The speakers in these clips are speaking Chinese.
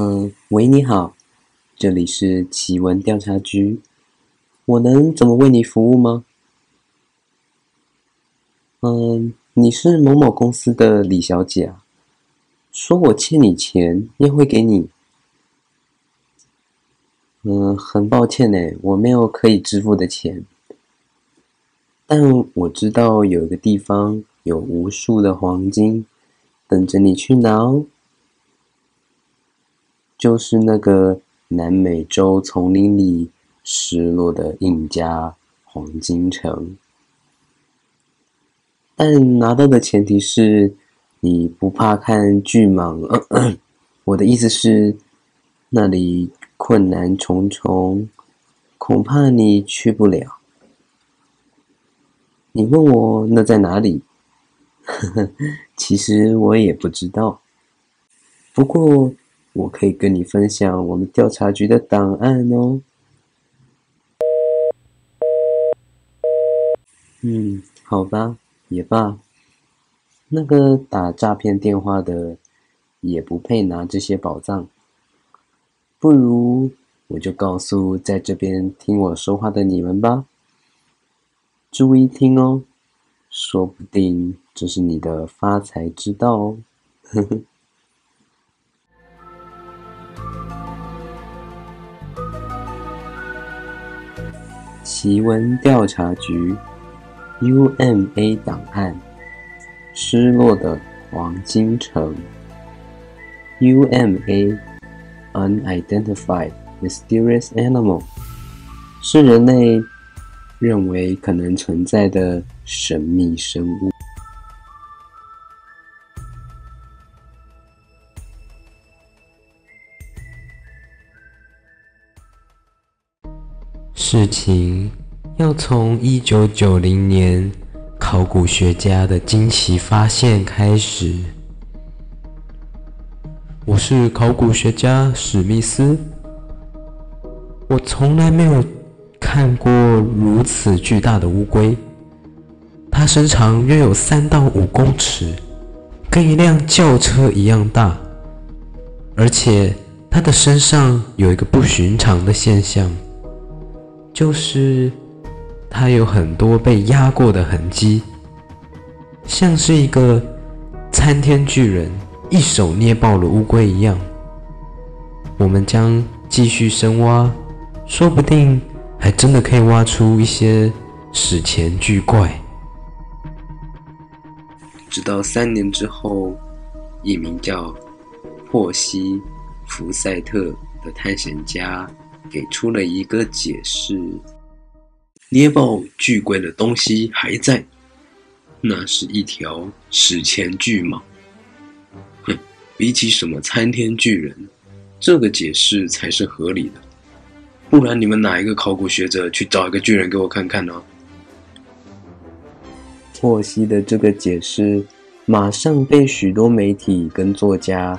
嗯，喂，你好，这里是奇闻调查局，我能怎么为你服务吗？嗯，你是某某公司的李小姐啊，说我欠你钱，要会给你。嗯，很抱歉呢，我没有可以支付的钱，但我知道有一个地方有无数的黄金，等着你去拿哦。就是那个南美洲丛林里失落的印加黄金城，但拿到的前提是你不怕看巨蟒。我的意思是，那里困难重重，恐怕你去不了。你问我那在哪里？呵呵，其实我也不知道。不过。我可以跟你分享我们调查局的档案哦。嗯，好吧，也罢。那个打诈骗电话的也不配拿这些宝藏。不如我就告诉在这边听我说话的你们吧。注意听哦，说不定这是你的发财之道哦。呵呵。奇闻调查局 UMA 档案：失落的黄金城。UMA Unidentified Mysterious Animal 是人类认为可能存在的神秘生物。事情要从一九九零年考古学家的惊奇发现开始。我是考古学家史密斯，我从来没有看过如此巨大的乌龟，它身长约有三到五公尺，跟一辆轿车一样大，而且它的身上有一个不寻常的现象。就是它有很多被压过的痕迹，像是一个参天巨人一手捏爆了乌龟一样。我们将继续深挖，说不定还真的可以挖出一些史前巨怪。直到三年之后，一名叫珀西·福赛特的探险家。给出了一个解释：捏爆巨龟的东西还在，那是一条史前巨蟒。哼，比起什么参天巨人，这个解释才是合理的。不然你们哪一个考古学者去找一个巨人给我看看呢？珀西的这个解释马上被许多媒体跟作家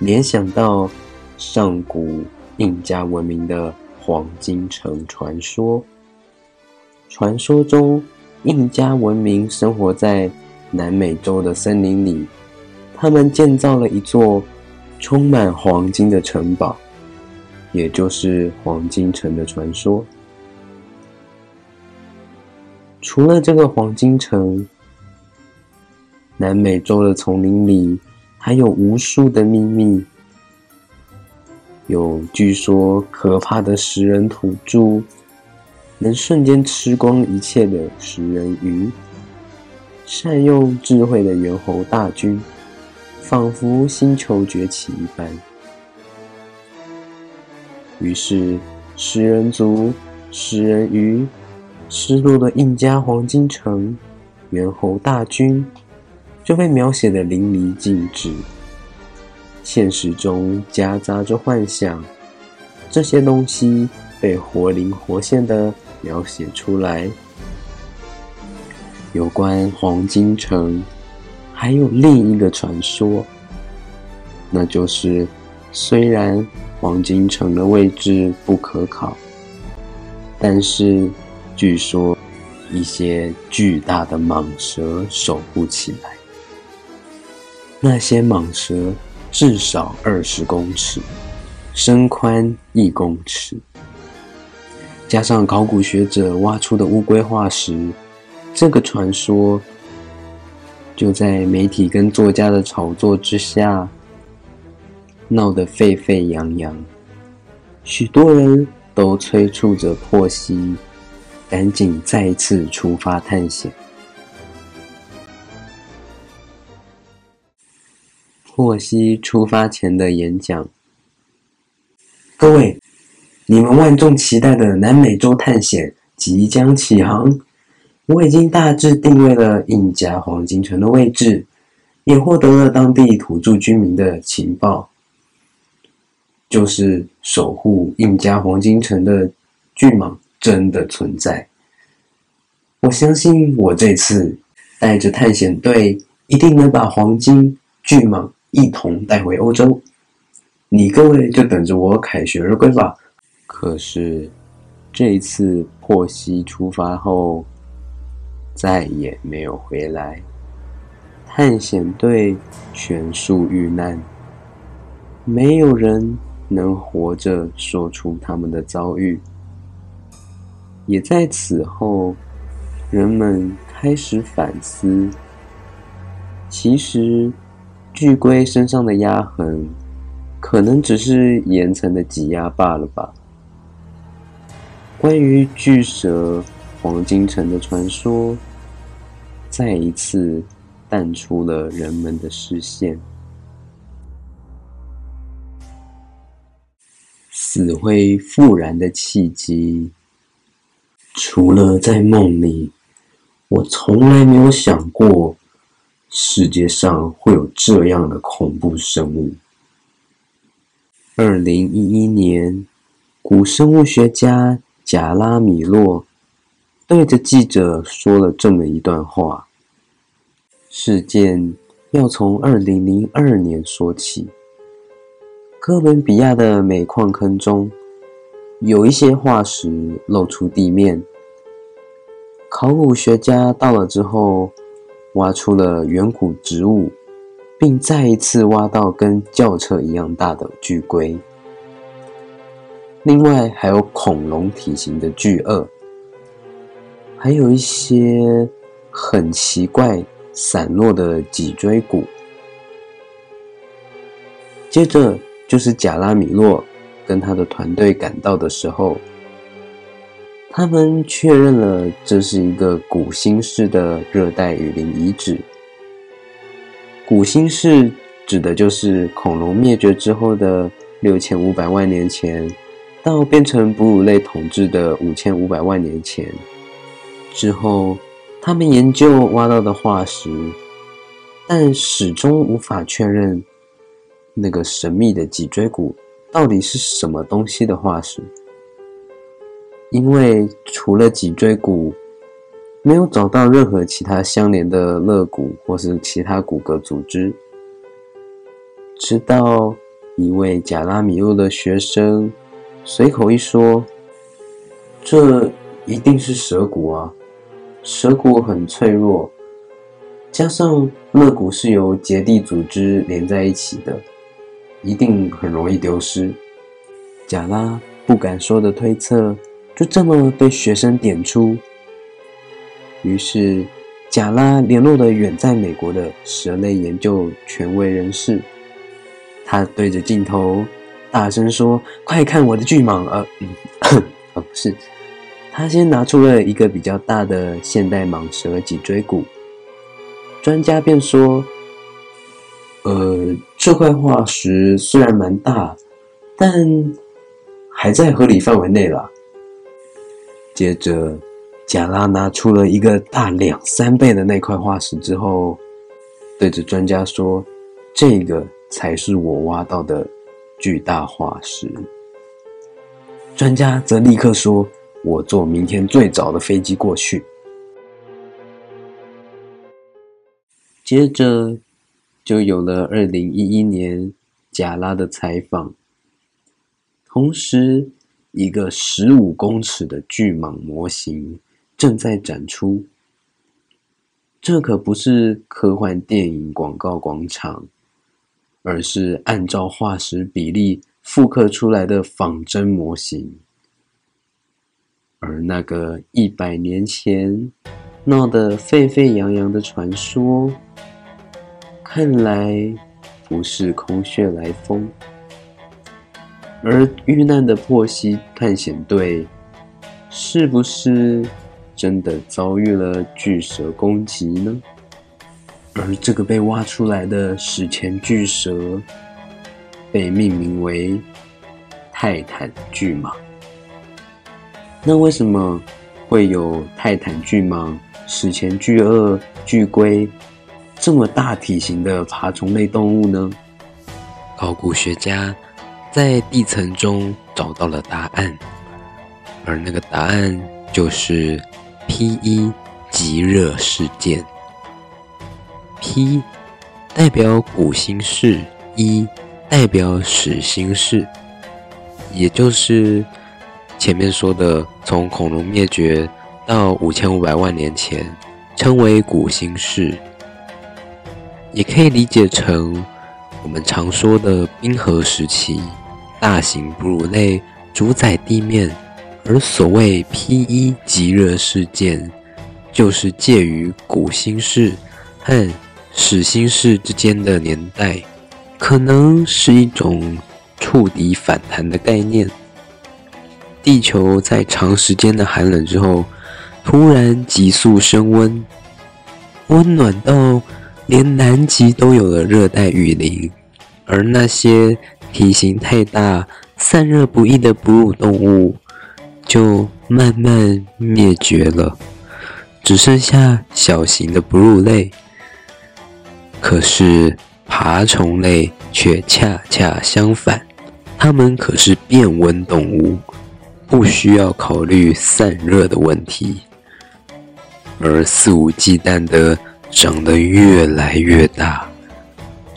联想到上古。印加文明的黄金城传说。传说中，印加文明生活在南美洲的森林里，他们建造了一座充满黄金的城堡，也就是黄金城的传说。除了这个黄金城，南美洲的丛林里还有无数的秘密。有据说可怕的食人土著，能瞬间吃光一切的食人鱼，善用智慧的猿猴大军，仿佛星球崛起一般。于是，食人族、食人鱼、失落的印加黄金城、猿猴大军，就被描写的淋漓尽致。现实中夹杂着幻想，这些东西被活灵活现的描写出来。有关黄金城，还有另一个传说，那就是虽然黄金城的位置不可考，但是据说一些巨大的蟒蛇守护起来，那些蟒蛇。至少二十公尺，深宽一公尺。加上考古学者挖出的乌龟化石，这个传说就在媒体跟作家的炒作之下闹得沸沸扬扬，许多人都催促着珀西赶紧再次出发探险。珀西出发前的演讲：各位，你们万众期待的南美洲探险即将起航。我已经大致定位了印加黄金城的位置，也获得了当地土著居民的情报，就是守护印加黄金城的巨蟒真的存在。我相信我这次带着探险队，一定能把黄金巨蟒。一同带回欧洲，你各位就等着我凯旋而归吧。可是这一次破西出发后，再也没有回来，探险队全数遇难，没有人能活着说出他们的遭遇。也在此后，人们开始反思，其实。巨龟身上的压痕，可能只是岩层的挤压罢了吧。关于巨蛇黄金城的传说，再一次淡出了人们的视线。死灰复燃的契机，除了在梦里，我从来没有想过。世界上会有这样的恐怖生物。二零一一年，古生物学家贾拉米洛对着记者说了这么一段话：事件要从二零零二年说起。哥伦比亚的煤矿坑中有一些化石露出地面，考古学家到了之后。挖出了远古植物，并再一次挖到跟轿车一样大的巨龟。另外还有恐龙体型的巨鳄，还有一些很奇怪散落的脊椎骨。接着就是贾拉米洛跟他的团队赶到的时候。他们确认了这是一个古新世的热带雨林遗址。古新世指的就是恐龙灭绝之后的六千五百万年前，到变成哺乳类统治的五千五百万年前之后，他们研究挖到的化石，但始终无法确认那个神秘的脊椎骨到底是什么东西的化石。因为除了脊椎骨，没有找到任何其他相连的肋骨或是其他骨骼组织。直到一位贾拉米洛的学生随口一说：“这一定是蛇骨啊！蛇骨很脆弱，加上肋骨是由结缔组织连在一起的，一定很容易丢失。”贾拉不敢说的推测。就这么被学生点出，于是贾拉联络了远在美国的蛇类研究权威人士，他对着镜头大声说：“快看我的巨蟒！”呃，嗯，哦，不是，他先拿出了一个比较大的现代蟒蛇脊椎骨，专家便说：“呃，这块化石虽然蛮大，但还在合理范围内了。”接着，贾拉拿出了一个大两三倍的那块化石之后，对着专家说：“这个才是我挖到的巨大化石。”专家则立刻说：“我坐明天最早的飞机过去。”接着，就有了二零一一年贾拉的采访，同时。一个十五公尺的巨蟒模型正在展出，这可不是科幻电影广告广场，而是按照化石比例复刻出来的仿真模型。而那个一百年前闹得沸沸扬扬的传说，看来不是空穴来风。而遇难的珀西探险队，是不是真的遭遇了巨蛇攻击呢？而这个被挖出来的史前巨蛇，被命名为泰坦巨蟒。那为什么会有泰坦巨蟒、史前巨鳄、巨龟这么大体型的爬虫类动物呢？考古学家在地层中找到了答案，而那个答案就是 P1 极热事件。P 代表古新世，一代表始新世，也就是。前面说的，从恐龙灭绝到五千五百万年前，称为古新世，也可以理解成我们常说的冰河时期，大型哺乳类主宰地面，而所谓 P1 极热事件，就是介于古新世和始新世之间的年代，可能是一种触底反弹的概念。地球在长时间的寒冷之后，突然急速升温，温暖到连南极都有了热带雨林，而那些体型太大、散热不易的哺乳动物就慢慢灭绝了，只剩下小型的哺乳类。可是爬虫类却恰恰相反，它们可是变温动物。不需要考虑散热的问题，而肆无忌惮的长得越来越大，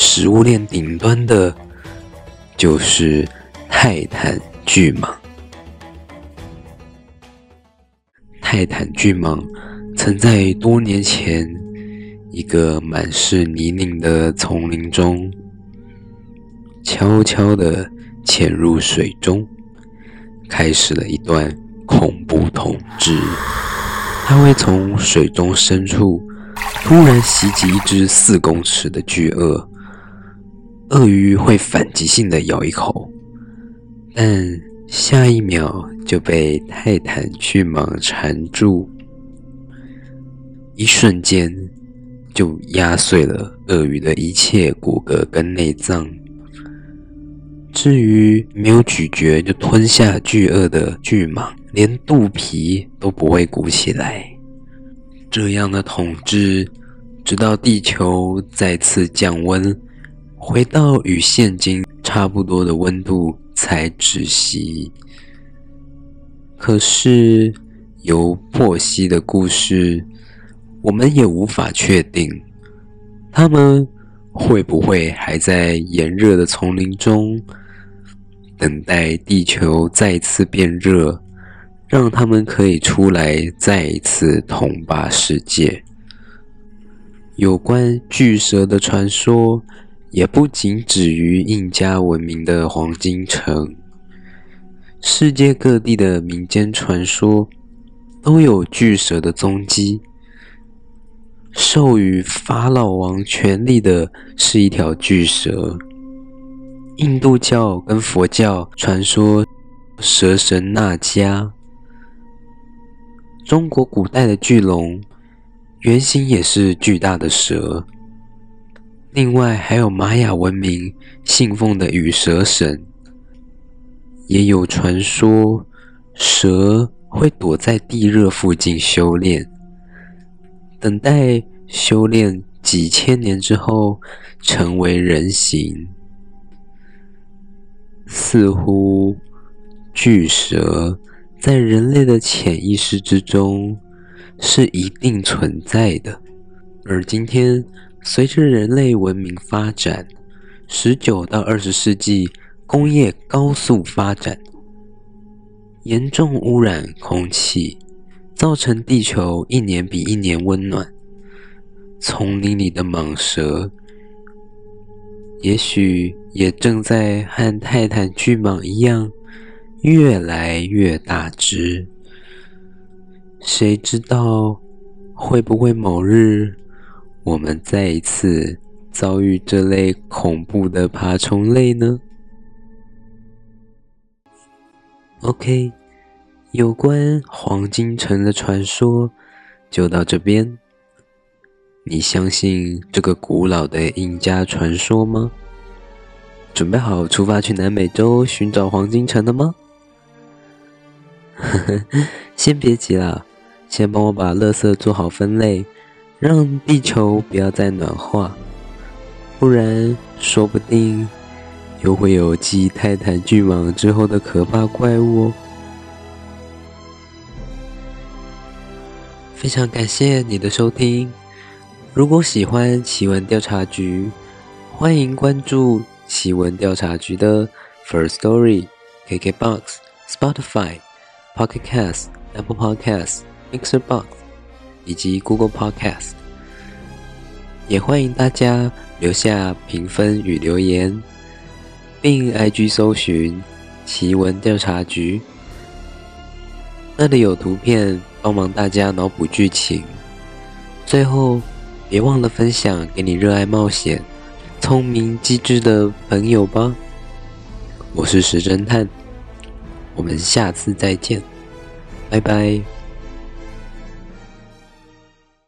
食物链顶端的，就是泰坦巨蟒。泰坦巨蟒曾在多年前一个满是泥泞的丛林中，悄悄地潜入水中。开始了一段恐怖统治，它会从水中深处突然袭击一只四公尺的巨鳄，鳄鱼会反击性的咬一口，但下一秒就被泰坦巨蟒缠住，一瞬间就压碎了鳄鱼的一切骨骼跟内脏。至于没有咀嚼就吞下巨鳄的巨蟒，连肚皮都不会鼓起来。这样的统治，直到地球再次降温，回到与现今差不多的温度才止息。可是，由珀西的故事，我们也无法确定，他们会不会还在炎热的丛林中。等待地球再次变热，让他们可以出来再一次统霸世界。有关巨蛇的传说，也不仅止于印加文明的黄金城，世界各地的民间传说都有巨蛇的踪迹。授予法老王权力的是一条巨蛇。印度教跟佛教传说蛇神纳迦，中国古代的巨龙原型也是巨大的蛇。另外还有玛雅文明信奉的羽蛇神，也有传说蛇会躲在地热附近修炼，等待修炼几千年之后成为人形。似乎巨蛇在人类的潜意识之中是一定存在的，而今天随着人类文明发展，十九到二十世纪工业高速发展，严重污染空气，造成地球一年比一年温暖，丛林里的蟒蛇也许也正在和泰坦巨蟒一样，越来越大只。谁知道会不会某日，我们再一次遭遇这类恐怖的爬虫类呢？OK，有关黄金城的传说就到这边。你相信这个古老的印加传说吗？准备好出发去南美洲寻找黄金城了吗？呵呵，先别急了，先帮我把垃圾做好分类，让地球不要再暖化，不然说不定又会有继泰坦巨蟒之后的可怕怪物哦。非常感谢你的收听。如果喜欢奇闻调查局，欢迎关注奇闻调查局的 First Story、KKBox、Spotify、Pocket Casts、Apple Podcasts、Mixer Box 以及 Google Podcast。也欢迎大家留下评分与留言，并 IG 搜寻奇闻调查局，那里有图片帮忙大家脑补剧情。最后。别忘了分享给你热爱冒险、聪明机智的朋友吧！我是石侦探，我们下次再见，拜拜。